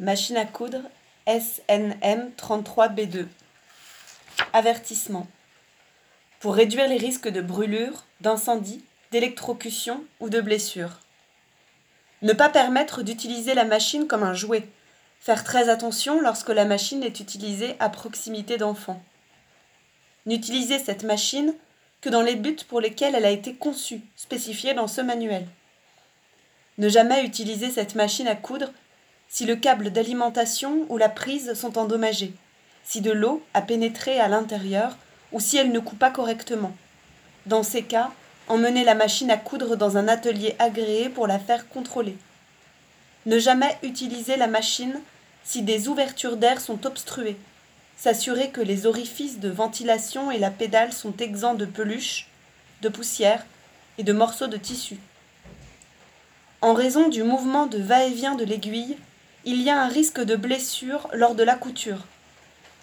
Machine à coudre SNM 33B2. Avertissement. Pour réduire les risques de brûlure, d'incendie, d'électrocution ou de blessure. Ne pas permettre d'utiliser la machine comme un jouet. Faire très attention lorsque la machine est utilisée à proximité d'enfants. N'utilisez cette machine que dans les buts pour lesquels elle a été conçue, spécifiés dans ce manuel. Ne jamais utiliser cette machine à coudre si le câble d'alimentation ou la prise sont endommagés, si de l'eau a pénétré à l'intérieur ou si elle ne coupe pas correctement. Dans ces cas, emmenez la machine à coudre dans un atelier agréé pour la faire contrôler. Ne jamais utiliser la machine si des ouvertures d'air sont obstruées. S'assurer que les orifices de ventilation et la pédale sont exempts de peluche, de poussière et de morceaux de tissu. En raison du mouvement de va-et-vient de l'aiguille, il y a un risque de blessure lors de la couture.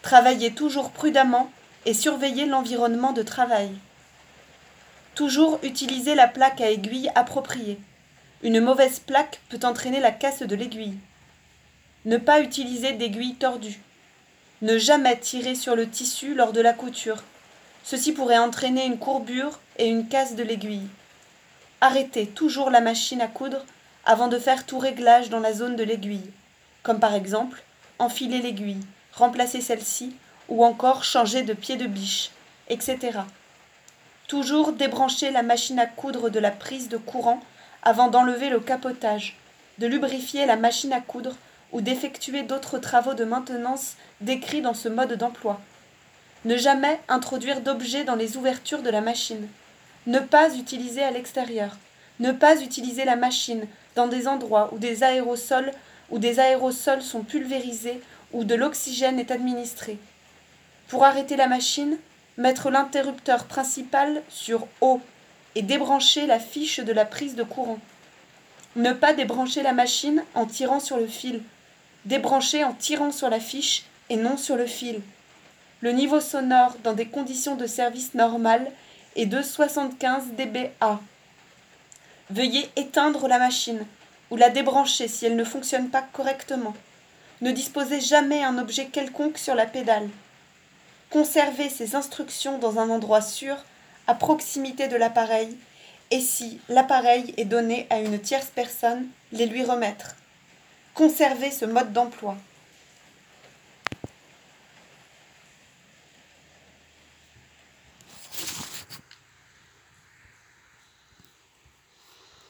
Travaillez toujours prudemment et surveillez l'environnement de travail. Toujours utiliser la plaque à aiguille appropriée. Une mauvaise plaque peut entraîner la casse de l'aiguille. Ne pas utiliser d'aiguille tordue. Ne jamais tirer sur le tissu lors de la couture. Ceci pourrait entraîner une courbure et une casse de l'aiguille. Arrêtez toujours la machine à coudre avant de faire tout réglage dans la zone de l'aiguille comme par exemple enfiler l'aiguille, remplacer celle-ci, ou encore changer de pied de biche, etc. Toujours débrancher la machine à coudre de la prise de courant avant d'enlever le capotage, de lubrifier la machine à coudre ou d'effectuer d'autres travaux de maintenance décrits dans ce mode d'emploi. Ne jamais introduire d'objets dans les ouvertures de la machine. Ne pas utiliser à l'extérieur. Ne pas utiliser la machine dans des endroits où des aérosols où des aérosols sont pulvérisés ou de l'oxygène est administré. Pour arrêter la machine, mettre l'interrupteur principal sur haut et débrancher la fiche de la prise de courant. Ne pas débrancher la machine en tirant sur le fil. Débrancher en tirant sur la fiche et non sur le fil. Le niveau sonore dans des conditions de service normales est de 75 dBA. Veuillez éteindre la machine ou la débrancher si elle ne fonctionne pas correctement. Ne disposez jamais un objet quelconque sur la pédale. Conservez ces instructions dans un endroit sûr, à proximité de l'appareil, et si l'appareil est donné à une tierce personne, les lui remettre. Conservez ce mode d'emploi.